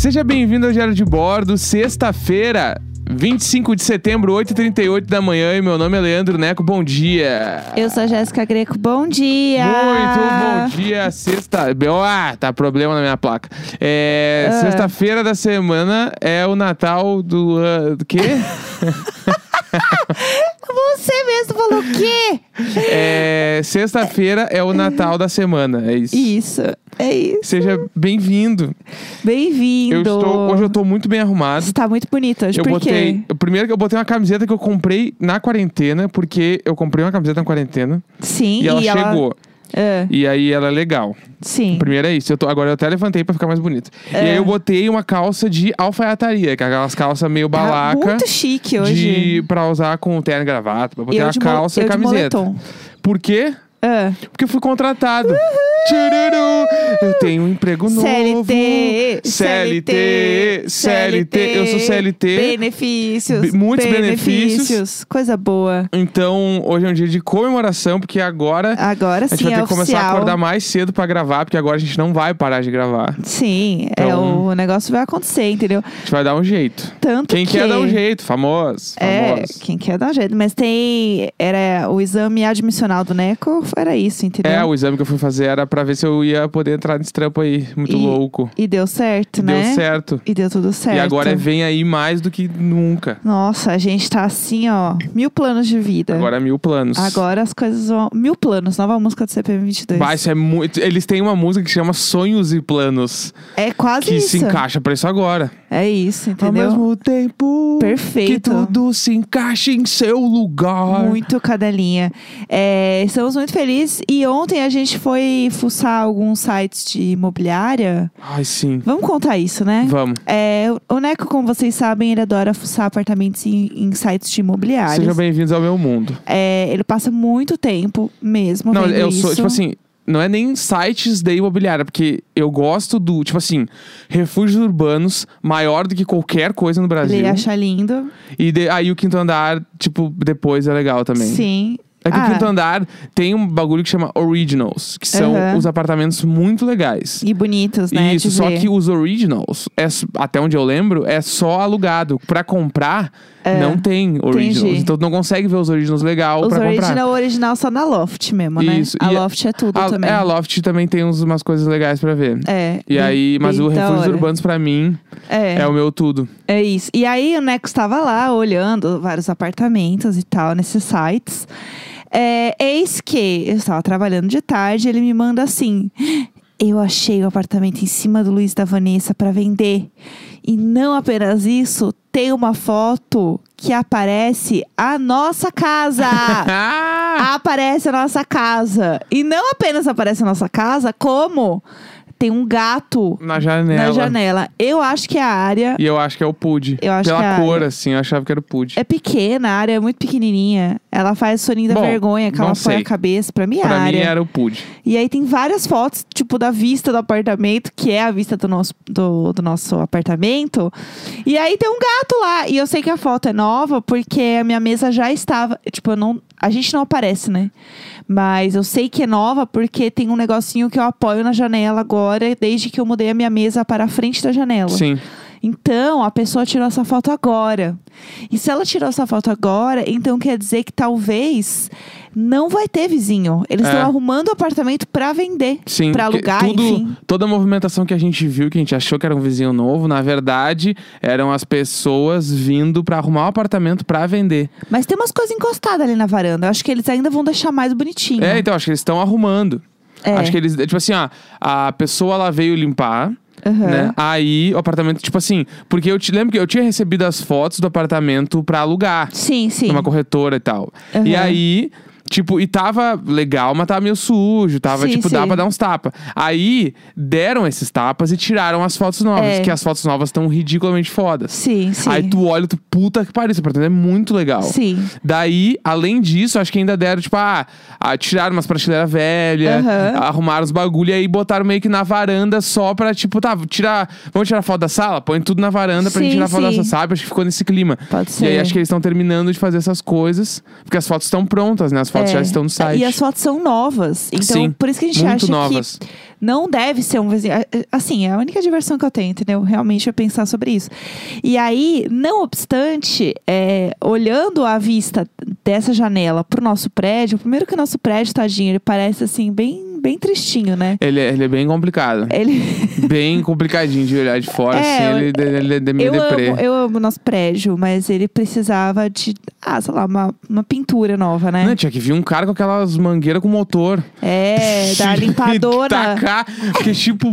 Seja bem-vindo ao Diário de Bordo, sexta-feira, 25 de setembro, 8h38 da manhã. E meu nome é Leandro Neco, bom dia. Eu sou a Jéssica Greco, bom dia! Muito bom dia, sexta. Ah, tá problema na minha placa. É, Ah. Sexta-feira da semana é o Natal do. ah, do quê? Você mesmo falou o quê? É, Sexta-feira é o Natal da semana, é isso. Isso, é isso. Seja bem-vindo. Bem-vindo. Eu estou, hoje eu tô muito bem arrumado. Você tá muito bonito hoje, Eu por botei. quê? Primeiro que eu botei uma camiseta que eu comprei na quarentena, porque eu comprei uma camiseta na quarentena Sim, e ela chegou. Ah, E aí ela é legal. sim. Primeiro é isso. Eu tô, agora eu até levantei pra ficar mais bonito. E É. aí eu botei uma calça de alfaiataria, que é aquelas calças meio Tá balaca. muito chique hoje. de, pra usar com terno e gravata. Botei eu uma calça e camiseta. Por quê? Ah, Porque eu fui contratado. Tchururu! Eu tenho um emprego novo. CLT, CLT, CLT. Eu sou CLT. Benefícios. Be- muitos benefícios. Coisa boa. Então, hoje é um dia de comemoração, porque agora Agora a gente sim vai ter é que começar a acordar mais cedo pra gravar, porque agora a gente não vai parar de gravar. Sim, é, Então- o negócio vai acontecer, entendeu? A gente vai dar um jeito. Tanto Quem que... quer dar um jeito, famoso. É, famoso. quem quer dar um jeito. Mas tem. Era o exame admissional do NECO, era isso, entendeu? É, o exame que eu fui fazer era pra ver se eu ia poder entrar nesse trampo aí. Muito E- louco. E deu certo, Deu né? certo. E deu tudo certo. E agora vem aí mais do que nunca. Nossa, a gente tá assim, ó, mil planos de vida. Agora mil planos. Agora as coisas vão. Mil planos, nova música do CPM 22. Bah, isso é muito. Eles têm uma música que chama Sonhos e Planos. É quase Que isso. se encaixa pra isso agora. É isso, entendeu? Ao mesmo tempo que Perfeito. tudo se encaixa em seu lugar. Muito cadelinha. É, estamos muito felizes. E ontem a gente foi fuçar alguns sites de imobiliária. Ai, sim. Vamos contar isso, né? Vamos. É, o Neco, como vocês sabem, ele adora fuçar apartamentos em, em sites de imobiliários. Sejam bem-vindos ao meu mundo. É, ele passa muito tempo mesmo Não, eu isso. sou, tipo assim, não é nem sites de imobiliária, porque eu gosto do, tipo assim, refúgios urbanos maior do que qualquer coisa no Brasil. Ele acha lindo. E de- aí o quinto andar, tipo, depois é legal também. Sim. É que Ah, o quinto andar tem um bagulho que chama Originals, que são Aham. os apartamentos muito legais. E bonitos, né? Isso, só ver. que os Originals, é, até onde eu lembro, é só alugado. Pra comprar, não tem Originals. É. entendi. Então tu não consegue ver os Originals legal Os pra comprar. original, original só na Loft mesmo, né? Isso. A E Loft é tudo A, também. é, a Loft também tem uns- umas coisas legais pra ver. É. E bem- aí, mas o Refúgios. Urbanos pra mim É, é o meu tudo. é isso. E aí o Neco estava lá olhando vários apartamentos e tal nesses sites. É, eis que eu estava trabalhando de tarde, ele me manda assim: Eu achei o apartamento em cima do Luiz da Vanessa para vender. E não apenas isso, tem uma foto que aparece a nossa casa. Aparece a nossa casa. E não apenas aparece a nossa casa, como tem um gato Na janela. na janela. Eu acho que a área E eu acho que é o Pud. Eu acho Pela que é a cor, área. assim, eu achava que era o Pud. é pequena, a área é muito pequenininha. Ela faz o soninho da Bom, vergonha, que ela põe a cabeça. Pra mim, é a Pra mim área. era o Pud. E aí tem várias fotos, tipo, da vista do apartamento, que é a vista do nosso, do, do nosso apartamento. E aí tem um gato lá. E eu sei que a foto é nova, porque a minha mesa já estava. Tipo, eu não. A gente não aparece, né? Mas eu sei que é nova porque tem um negocinho que eu apoio na janela agora, desde que eu mudei a minha mesa para a frente da janela. Sim. Então, a pessoa tirou essa foto agora. E se ela tirou essa foto agora, então quer dizer que talvez não vai ter vizinho. Eles É. estão arrumando o apartamento pra vender, porque alugar, tudo, enfim. Toda a movimentação que a gente viu, que a gente achou que era um vizinho novo, na verdade, eram as pessoas vindo pra arrumar o apartamento pra vender. Mas tem umas coisas encostadas ali na varanda. Eu acho que eles ainda vão deixar mais bonitinho. É, então, acho que eles estão arrumando. É. Acho que eles, tipo assim, ó, a pessoa ela veio limpar. Aham. Né? Aí o apartamento, tipo assim, porque eu te lembro que eu tinha recebido as fotos do apartamento pra alugar Sim, sim. numa corretora e tal. Aham. E aí, Tipo, e tava legal, mas tava meio sujo. Tava, Sim, tipo, sim. dá pra dar uns tapas. Aí, deram esses tapas e tiraram as fotos novas. É. Que as fotos novas estão ridiculamente fodas. Sim, sim. Aí tu olha, tu, puta que pariu, esse apartamento é muito legal. Sim. Daí, além disso, acho que ainda deram, tipo, ah, ah, tiraram umas prateleiras velhas, Aham. arrumaram os bagulho e aí botaram meio que na varanda só pra, tipo, tá, tirar. Vamos tirar foto da sala? Põe tudo na varanda pra gente Sim, tirar foto da sala, sabe? Acho que ficou nesse clima. Pode ser. E aí acho que eles estão terminando de fazer essas coisas, porque as fotos estão prontas, né? As fotos É. já estão no site. E as fotos são novas. Então, Sim, por isso que a gente acha novas. que não deve ser um vizinho. é, é, Assim, é a única diversão que eu tenho, entendeu? Realmente é pensar sobre isso. E aí, não obstante, é, olhando a vista dessa janela pro nosso prédio, primeiro que o nosso prédio, tadinho, ele parece assim, bem, bem tristinho, né? Ele, é- ele é bem complicado. Ele. bem complicadinho de olhar de fora, É, assim, ele, eu- ele é meio Eu deprê. amo, eu amo o nosso prédio, mas ele precisava de, ah, sei lá, uma, uma pintura nova, né? Não, tinha que vir um cara com aquelas mangueiras com motor. É, da limpadora. Tacar, porque tipo,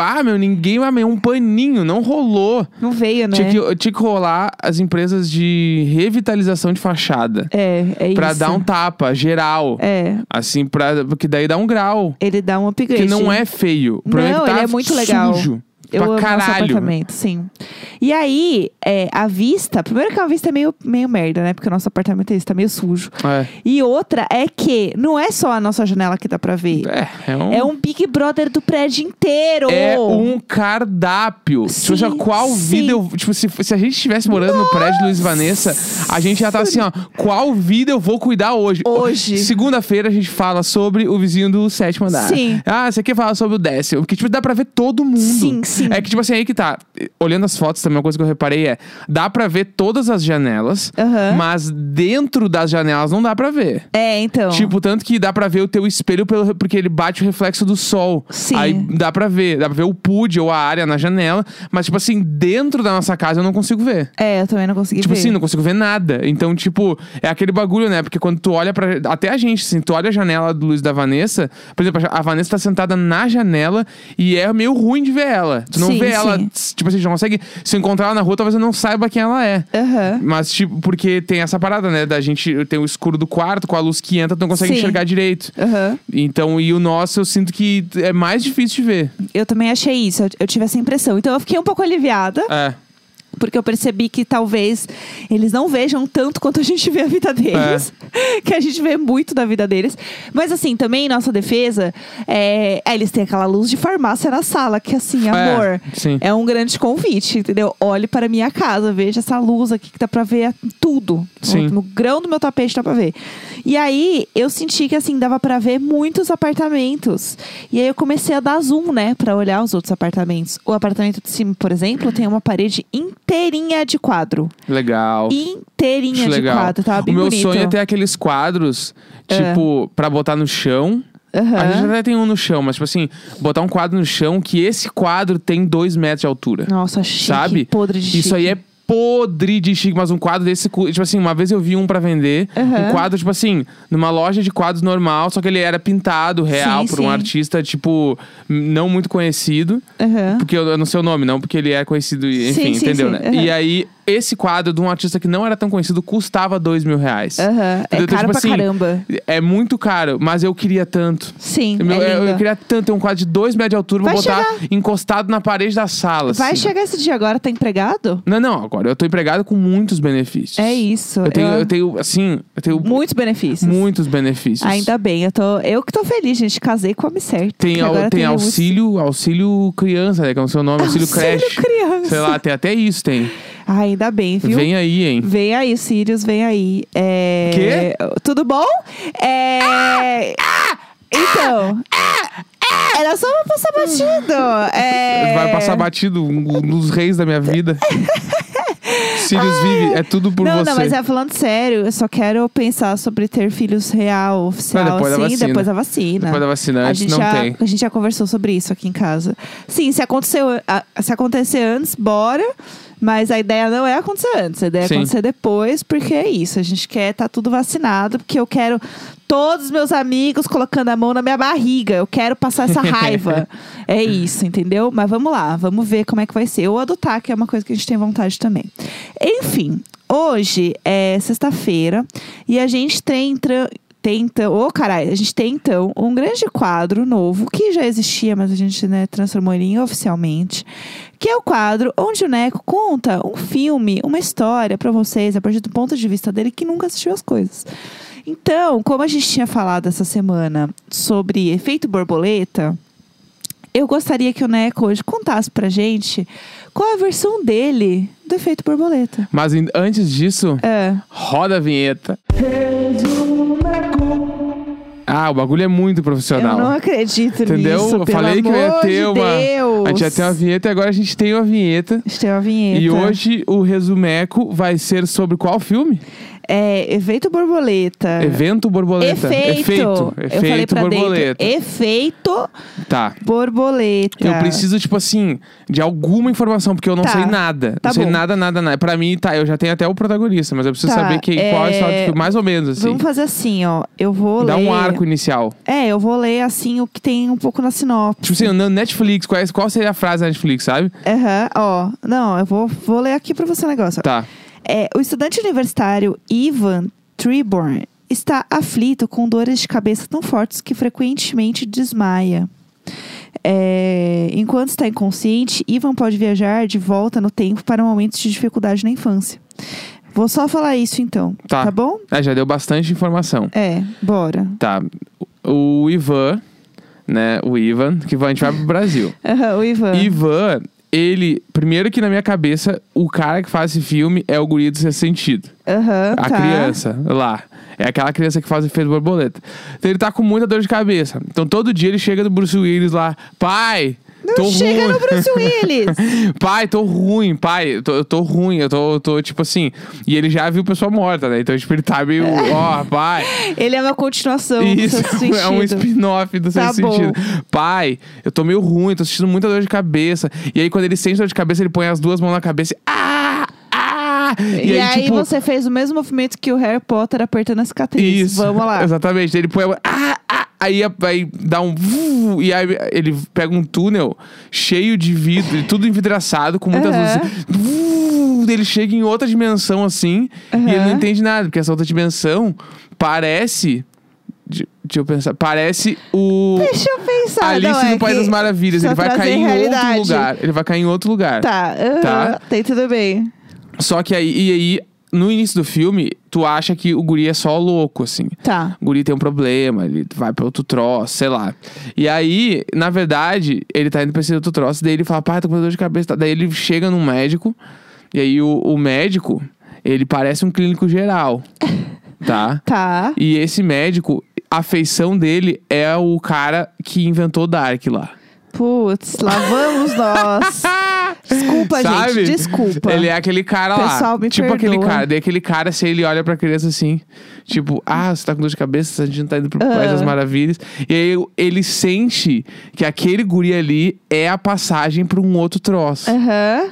ah, meu, ninguém meio um paninho, não rolou. Não veio, né? Tinha, que, tinha que rolar as empresas de revitalização de fachada. É, é Pra isso. dar um tapa geral. É, Assim, pra, porque daí dá um grau. Ele dá um upgrade. Que não é feio. O problema Não, é que tá ele é muito legal. Eu pra amo nosso caralho. apartamento, sim. E aí, é, a vista... Primeiro que a vista é meio, meio merda, né? Porque o nosso apartamento é isso, tá meio sujo. É. E outra é que não é só a nossa janela que dá pra ver. É, é um, É um Big Brother do prédio inteiro. é um cardápio. tipo, assim, Sim, qual sim. vida eu. Tipo, se, se a gente estivesse morando no prédio Luiz e Vanessa, a gente já tá assim, ó. Qual vida eu vou cuidar hoje? Hoje. Segunda-feira a gente fala sobre o vizinho do sétimo andar. Sim. Ah, você quer falar sobre o décimo? Porque, tipo, dá pra ver todo mundo. Sim, sim. É que, tipo assim, aí que tá. Olhando as fotos também, uma coisa que eu reparei é: dá pra ver todas as janelas, Aham. mas dentro das janelas não dá pra ver. É, então. Tipo, tanto que dá pra ver o teu espelho pelo, porque ele bate o reflexo do sol. Sim. Aí dá pra ver, dá pra ver o PUD ou a área na janela, mas tipo assim, dentro da nossa casa eu não consigo ver. É, eu também não consegui Tipo ver. assim, não consigo ver nada. Então, tipo, é aquele bagulho, né? Porque quando tu olha pra. Até a gente, assim, tu olha a janela do Luiz da Vanessa. Por exemplo, a Vanessa tá sentada na janela e é meio ruim de ver ela. Tu não Sim, vê ela, sim. tipo assim, não consegue. Se encontrar ela na rua, talvez eu não saiba quem ela é. Aham. Mas, tipo, porque tem essa parada, né? Da gente tem o escuro do quarto, com a luz que entra, tu não consegue Sim. enxergar direito. Aham. Então, e o nosso, eu sinto que é mais difícil de ver. Eu também achei isso, eu, eu tive essa impressão. Então eu fiquei um pouco aliviada, É. porque eu percebi que talvez eles não vejam tanto quanto a gente vê a vida deles. Que a gente vê muito da vida deles. Mas assim, também nossa defesa, é, é, eles têm aquela luz de farmácia na sala, que assim, amor, sim. é um grande convite, entendeu? Olhe para a minha casa, veja essa luz aqui que dá pra ver tudo. Sim. No, grão do meu tapete dá pra ver. E aí, eu senti que assim, dava pra ver muitos apartamentos. E aí eu comecei a dar zoom, né, pra olhar os outros apartamentos. O apartamento de cima, por exemplo, tem uma parede inteirinha de quadro. Legal. Inteirinha Acho de legal. quadro, tava bem o meu bonito. sonho é ter aqueles quadros, tipo, pra botar no chão. Aham. A gente até tem um no chão, mas, tipo assim, botar um quadro no chão que esse quadro tem dois metros de altura. Nossa, chique, sabe? podre de Isso aí é podre de chique, mas um quadro desse, tipo assim, uma vez eu vi um pra vender, Aham. um quadro, tipo assim, numa loja de quadros normal, só que ele era pintado real Sim, por um sim. artista, tipo, não muito conhecido. Aham. Porque eu, eu não sei o nome, não, porque ele é conhecido, enfim, Sim, entendeu, né? Aham. E aí, esse quadro de um artista que não era tão conhecido custava dois mil reais. Aham. É? Então, caro tipo pra assim, caramba. É muito caro, mas eu queria tanto. Sim, Eu, é eu- eu queria tanto ter um quadro de dois metros de altura pra Vai botar encostado na parede da sala. Vai assim. chegar esse dia agora, tá empregado? Não, não, agora eu tô empregado com muitos benefícios. É isso. Eu tenho, eu tenho assim, eu tenho Muitos benefícios. muitos benefícios. Ainda bem, eu, tô, eu que tô feliz, gente. Casei com homem certo. Tem, tem auxílio, auxílio criança, né? Que é o seu nome, auxílio, Auxílio creche. criança. Sei lá, tem até isso, tem. Ah, ainda bem, viu? Vem aí, hein? Vem aí, Sirius, vem aí. É... Tudo bom? É... Então. Era só pra passar batido. É... Vai passar batido um dos reis da minha vida. Sirius vive, é tudo por não, você. não, mas é falando sério, eu só quero pensar sobre ter filhos real, oficial, Mas depois da assim, vacina. depois da vacina. Depois da vacina, a gente não já, tem. A gente já conversou sobre isso aqui em casa. Sim, se aconteceu, se acontecer antes, bora. Mas a ideia não é acontecer antes, a ideia é Sim. acontecer depois, porque é isso. A gente quer estar tudo vacinado, porque eu quero todos os meus amigos colocando a mão na minha barriga. Eu quero passar essa raiva. é isso, entendeu? Mas vamos lá, vamos ver como é que vai ser. Ou adotar, que é uma coisa que a gente tem vontade também. Enfim, hoje é sexta-feira e a gente tem. Tem então, ô caralho, a gente tem então um grande quadro novo que já existia, mas a gente né, transformou ele em oficialmente, que é o quadro onde o Neco conta um filme, uma história pra vocês a partir do ponto de vista dele que nunca assistiu as coisas. Então, como a gente tinha falado essa semana sobre efeito borboleta, eu gostaria que o Neco hoje contasse pra gente qual é a versão dele do efeito borboleta. Mas antes disso, É. roda a vinheta. Ah, o bagulho é muito Eu profissional. não acredito Entendeu? nisso. eu pelo falei que eu ia ter de uma. Deus. A gente ia ter uma vinheta e agora a gente tem uma vinheta. A gente tem uma vinheta. E hoje o resumeco vai ser sobre qual filme? É, efeito borboleta. Evento borboleta. Efeito. Efeito. Eu falei Efeito pra borboleta. dentro. Efeito Tá. borboleta. Eu preciso, tipo assim, de alguma informação, porque eu não Tá. sei nada. Tá não sei bom. nada, nada, nada. Pra mim, tá, eu já tenho até o protagonista, mas eu preciso Tá, saber quem, qual é a história é, filme, mais ou menos, assim. Vamos fazer assim, ó. Eu vou Dá ler. um arco inicial. É, eu vou ler assim o que tem um pouco na sinopse. Tipo assim, no Netflix, qual, é- qual seria a frase da Netflix, sabe? Aham, ó. Não, eu vou, vou ler aqui pra você o negócio. Tá. É, o estudante universitário Ivan Treborn está aflito com dores de cabeça tão fortes que frequentemente desmaia. É, enquanto está inconsciente, Ivan pode viajar de volta no tempo para momentos de dificuldade na infância. Vou só falar isso então, Tá. tá bom? É, já deu bastante informação. É, bora. Tá. O Ivan, né? O Ivan, que vai, a gente vai pro Brasil. Aham, o Ivan. Ivan, ele. Primeiro que na minha cabeça, o cara que faz esse filme é o guri do Sexto Sentido. Aham, A tá. criança lá. É aquela criança que faz o efeito borboleta. Então ele tá com muita dor de cabeça. Então todo dia ele chega do Bruce Willis lá. Pai! Não tô chega ruim. no Bruce Willis. Pai, tô ruim, pai, eu tô, eu tô ruim, eu tô, tô, tipo assim. E ele já viu pessoa morta, né? Então, tipo, ele tá meio, ó, pai. Ele é uma continuação Isso, do Sexto é um Sentido. spin-off do Tá Sexto bom. Sentido. Pai, eu tô meio ruim, tô sentindo muita dor de cabeça. E aí, quando ele sente dor de cabeça, ele põe as duas mãos na cabeça e. Ah! Ah! E, aí, tipo, você fez o mesmo movimento que o Harry Potter apertando a cicatriz. Isso. Vamos lá. Exatamente. Ele põe a ah, aí, aí dá um. E aí ele pega um túnel cheio de vidro, tudo envidraçado, com muitas Aham. luzes. Vu, ele chega em outra dimensão assim. E ele não entende nada, porque essa outra dimensão parece. de- Deixa eu pensar. Parece o. Deixa eu pensar. Alice não, é no País das Maravilhas. Ele vai cair em realidade. outro lugar. Ele vai cair em outro lugar. Tá, Tá. tem tudo bem. Só que aí, e aí, no início do filme, tu acha que o guri é só louco, assim. Tá. O guri tem um problema, ele vai pra outro troço, sei lá. E aí, na verdade, ele tá indo pra esse outro troço, daí ele fala, pai, tô com dor de cabeça. tá? Daí ele chega num médico, e aí o, o médico, ele parece um clínico geral, tá? Tá. E esse médico, a feição dele é o cara que inventou Dark lá. Putz, lá vamos nós. Desculpa, Sabe? gente. Desculpa. Ele é aquele cara lá. Pessoal, me tipo perdoa. aquele cara. Daí aquele cara, se ele olha pra criança assim, tipo, ah, você tá com dor de cabeça, a gente não tá indo pro País Ah. das Maravilhas. E aí ele sente que aquele guri ali é a passagem pra um outro troço. Aham.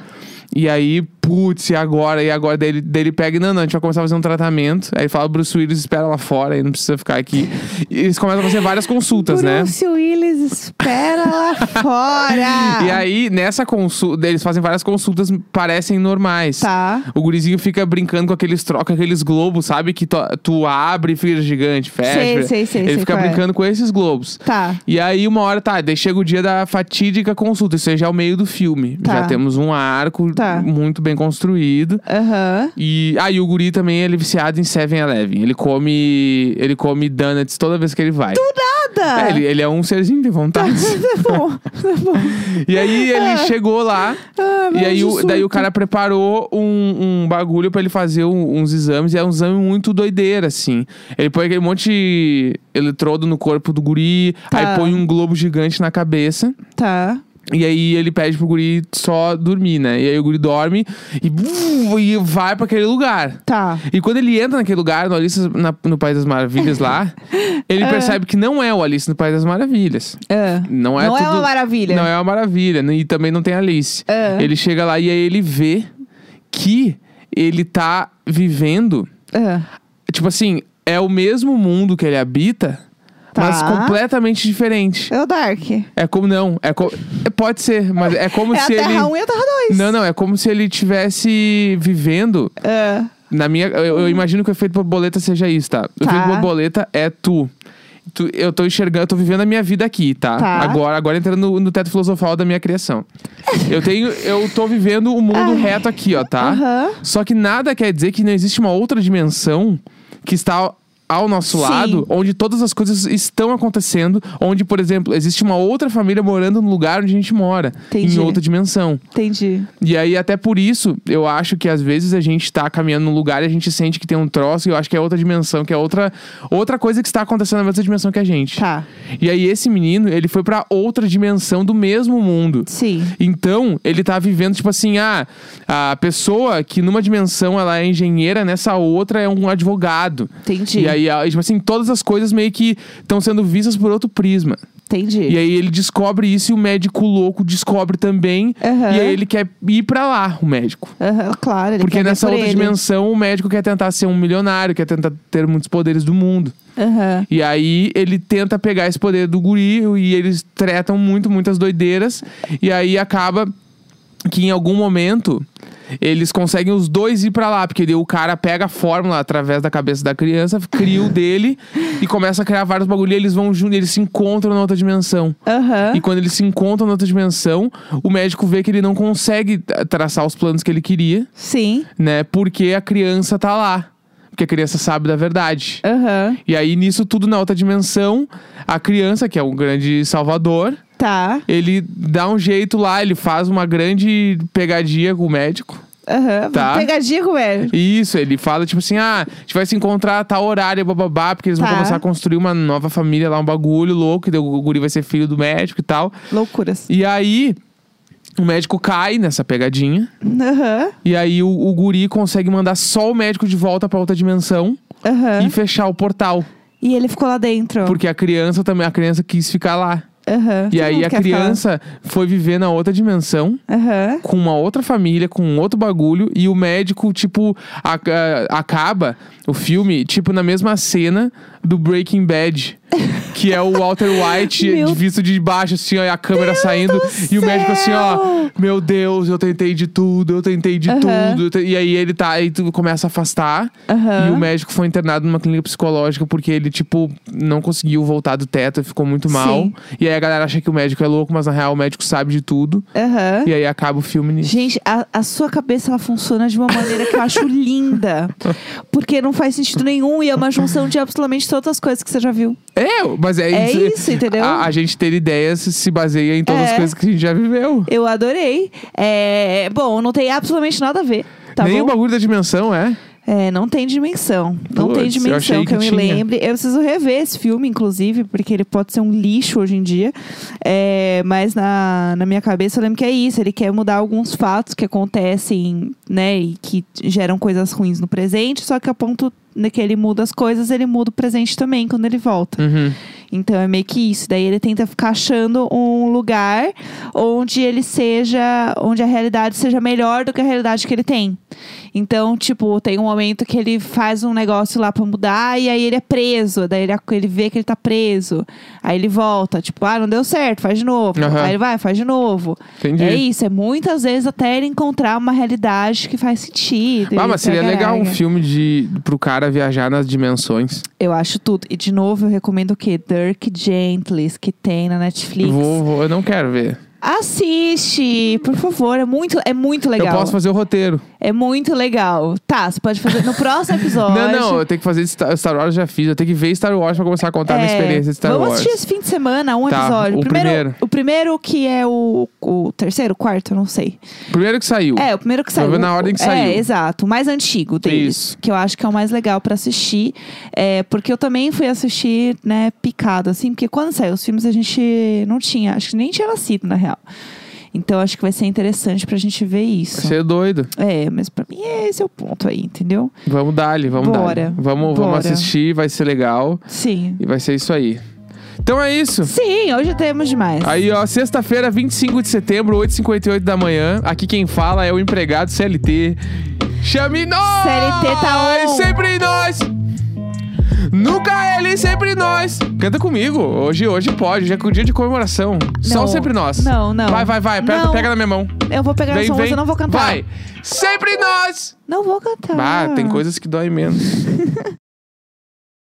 E aí, putz, e agora? E agora? Daí ele, daí ele pega, não, não, a gente vai começar a fazer um tratamento. Aí fala, Bruce Willis espera lá fora, aí não precisa ficar aqui. E eles começam a fazer várias consultas, né? Bruce Willis, espera lá fora. E aí, nessa consulta, eles fazem várias consultas, parecem normais. Tá. O gurizinho fica brincando com aqueles troca, aqueles globos, sabe? Que tu, tu abre e fica gigante, fecha. Sei, sei, sei, Ele fica é. brincando com esses globos. Tá. E aí, uma hora, tá, daí chega o dia da fatídica consulta. Isso aí já é o meio do filme. Tá. Já temos um arco Tá. muito bem construído. Aham. E aí, o guri também ele é viciado em 7-Eleven. Ele come. Ele come donuts toda vez que ele vai. Nada. É, ele, ele é um serzinho de vontade. Tá bom, tá bom. E aí ele chegou lá. Ah, E aí, o, daí o cara preparou um, um bagulho pra ele fazer um- uns exames. E é um exame muito doideira, assim. Ele põe aquele monte de eletrodo no corpo do guri. Tá. Aí põe um globo gigante na cabeça. Tá. E aí ele pede pro guri só dormir, né? E aí o guri dorme e, buf, e vai pra aquele lugar. Tá. E quando ele entra naquele lugar, no Alice na- no País das Maravilhas lá, ele percebe que não é o Alice no País das Maravilhas. Ah. Não é Não é tudo- uma maravilha. Não é uma maravilha. né? E também não tem Alice. É. Ele chega lá e aí ele vê que ele tá vivendo. Tipo assim, é o mesmo mundo que ele habita, Tá. mas completamente diferente. É o Dark. É como não. É co- é, pode ser, mas é como é se a Terra ele. 1 e a Terra 2. Não, não, é como se ele tivesse vivendo. Ah. Na minha. Eu, eu imagino que o efeito borboleta seja isso, tá? O Tá. efeito borboleta é tu. Tu- eu tô enxergando, eu tô vivendo a minha vida aqui, tá? Tá. Agora, agora entrando no, no teto filosofal da minha criação. eu tenho, eu tô vivendo o mundo reto aqui, ó, tá? Só que nada quer dizer que não existe uma outra dimensão que está ao nosso Sim. lado, onde todas as coisas estão acontecendo, onde, por exemplo, existe uma outra família morando no lugar onde a gente mora, Entendi. em outra dimensão. Entendi. E aí, até por isso, eu acho que às vezes a gente tá caminhando num lugar e a gente sente que tem um troço, e eu acho que é outra dimensão, que é outra, outra coisa que está acontecendo na mesma dimensão que a gente. Tá. E aí, esse menino, ele foi pra outra dimensão do mesmo mundo. Sim. Então, ele tá vivendo, tipo assim, ah, a pessoa que numa dimensão ela é engenheira, nessa outra é um advogado. Entendi. E aí, ah, tipo assim, todas as coisas meio que estão sendo vistas por outro prisma. Entendi. E aí ele descobre isso e o médico louco descobre também. Aham. E aí ele quer ir pra lá, o médico. Aham, claro, ele Porque quer ver nessa por outra ele. dimensão o médico quer tentar ser um milionário, quer tentar ter muitos poderes do mundo. Aham. E aí ele tenta pegar esse poder do guri e eles tretam muito, muitas doideiras. E aí acaba que em algum momento eles conseguem os dois ir pra lá, porque o cara pega a fórmula através da cabeça da criança, cria o dele e começa a criar vários bagulho e eles vão juntos, eles se encontram na outra dimensão. Aham. E quando eles se encontram na outra dimensão, o médico vê que ele não consegue tra- traçar os planos que ele queria, Sim. né? Porque a criança tá lá. Porque a criança sabe da verdade. Aham. E aí, nisso tudo, na outra dimensão, a criança, que é um grande salvador, Tá. ele dá um jeito lá, ele faz uma grande pegadinha com o médico. Aham. Tá. Pegadinha com ele. Isso, ele fala, tipo assim, ah, a gente vai se encontrar a tal horário, bababá, porque eles vão Tá. começar a construir uma nova família lá, um bagulho louco, e daí o guri vai ser filho do médico e tal. Loucuras. E aí, o médico cai nessa pegadinha. Aham. E aí, o, o guri consegue mandar só o médico de volta pra outra dimensão Aham. e fechar o portal. E ele ficou lá dentro. Porque a criança também, a criança quis ficar lá. Aham. E Todo aí mundo a quer criança foi viver na outra dimensão. Aham. Com uma outra família, com um outro bagulho, e o médico, tipo, a- a- acaba o filme, tipo, na mesma cena do Breaking Bad. Que é o Walter White Meu visto de baixo, assim, ó, e a câmera saindo. do E o médico assim, ó, meu Deus, eu tentei de tudo, eu tentei de tudo. te- E aí ele tá, aí tu começa a afastar. E o médico foi internado numa clínica psicológica porque ele, tipo, não conseguiu voltar do teto e ficou muito mal. Sim. E aí a galera acha que o médico é louco, mas na real o médico sabe de tudo. E aí acaba o filme nisso. Gente, a, a sua cabeça ela funciona de uma maneira que eu acho linda. Porque não faz sentido nenhum e é uma junção de absolutamente todas as coisas que você já viu. É, mas é, É isso, entendeu? A, a gente ter ideias se baseia em todas as É. coisas que a gente já viveu. Eu adorei. É, bom, não tem absolutamente nada a ver. Tá Nem bom? o bagulho da dimensão, é? É, não tem dimensão. Não Puts, tem eu dimensão achei que, que eu me tinha. lembre. Eu preciso rever esse filme, inclusive, porque ele pode ser um lixo hoje em dia. É, mas na, na minha cabeça eu lembro que é isso. Ele quer mudar alguns fatos que acontecem, né? E que geram coisas ruins no presente. Só que a ponto que ele muda as coisas, ele muda o presente também quando ele volta. Uhum. Então é meio que isso. Daí ele tenta ficar achando um lugar onde ele seja. onde a realidade seja melhor do que a realidade que ele tem. Então, tipo, tem um momento que ele faz um negócio lá pra mudar e aí ele é preso. Daí ele, ele vê que ele tá preso. Aí ele volta, tipo, ah, não deu certo, faz de novo. Aham. Aí ele vai, faz de novo. Entendi. É isso, é muitas vezes até ele encontrar uma realidade que faz sentido. Ah, mas seria legal um filme de pro cara viajar nas dimensões. Eu acho tudo. E de novo, eu recomendo o quê? Dirk Gently, que tem na Netflix. Vou, vou- eu não quero ver. Assiste, por favor. É muito, é muito legal. Eu posso fazer o roteiro. É muito legal. Tá, você pode fazer no próximo episódio. Não, não, eu tenho que fazer Star Wars, já fiz. Eu tenho que ver Star Wars pra começar a contar a minha É, experiência de Star Vamos Wars. assistir esse fim de semana, um Tá, episódio. o primeiro, primeiro. O primeiro que é o, o terceiro, quarto, eu não sei. Primeiro que saiu. É, o primeiro que saiu. na ordem que é, saiu. exato. O mais antigo deles. Isso. Que eu acho que é o mais legal pra assistir. É, porque eu também fui assistir, né, picado, assim. Porque quando saiu os filmes a gente não tinha, acho que nem tinha nascido, na real. Então acho que vai ser interessante pra gente ver isso. Você é doido. É, mas pra mim esse é o ponto aí, entendeu? Vamos dar-lhe, vamos Bora. dar Vamos, Bora. vamos assistir, vai ser legal. Sim. E vai ser isso aí. Então é isso. Sim, hoje temos demais. Aí, ó, sexta-feira, 25 de setembro, 8h58 da manhã. Aqui quem fala é o empregado CLT. Chame nós! CLT tá on. Sempre nós! Nunca ele, sempre nós! Canta comigo. Hoje, hoje pode, já é o dia de comemoração. Só Não. sempre nós. Não, não. Vai, vai, vai. Pega, Não. pega na minha mão. Eu vou pegar Vem, essa vem. música, eu não vou cantar. Vai! Sempre nós! Não vou cantar. Bah, tem coisas que doem menos.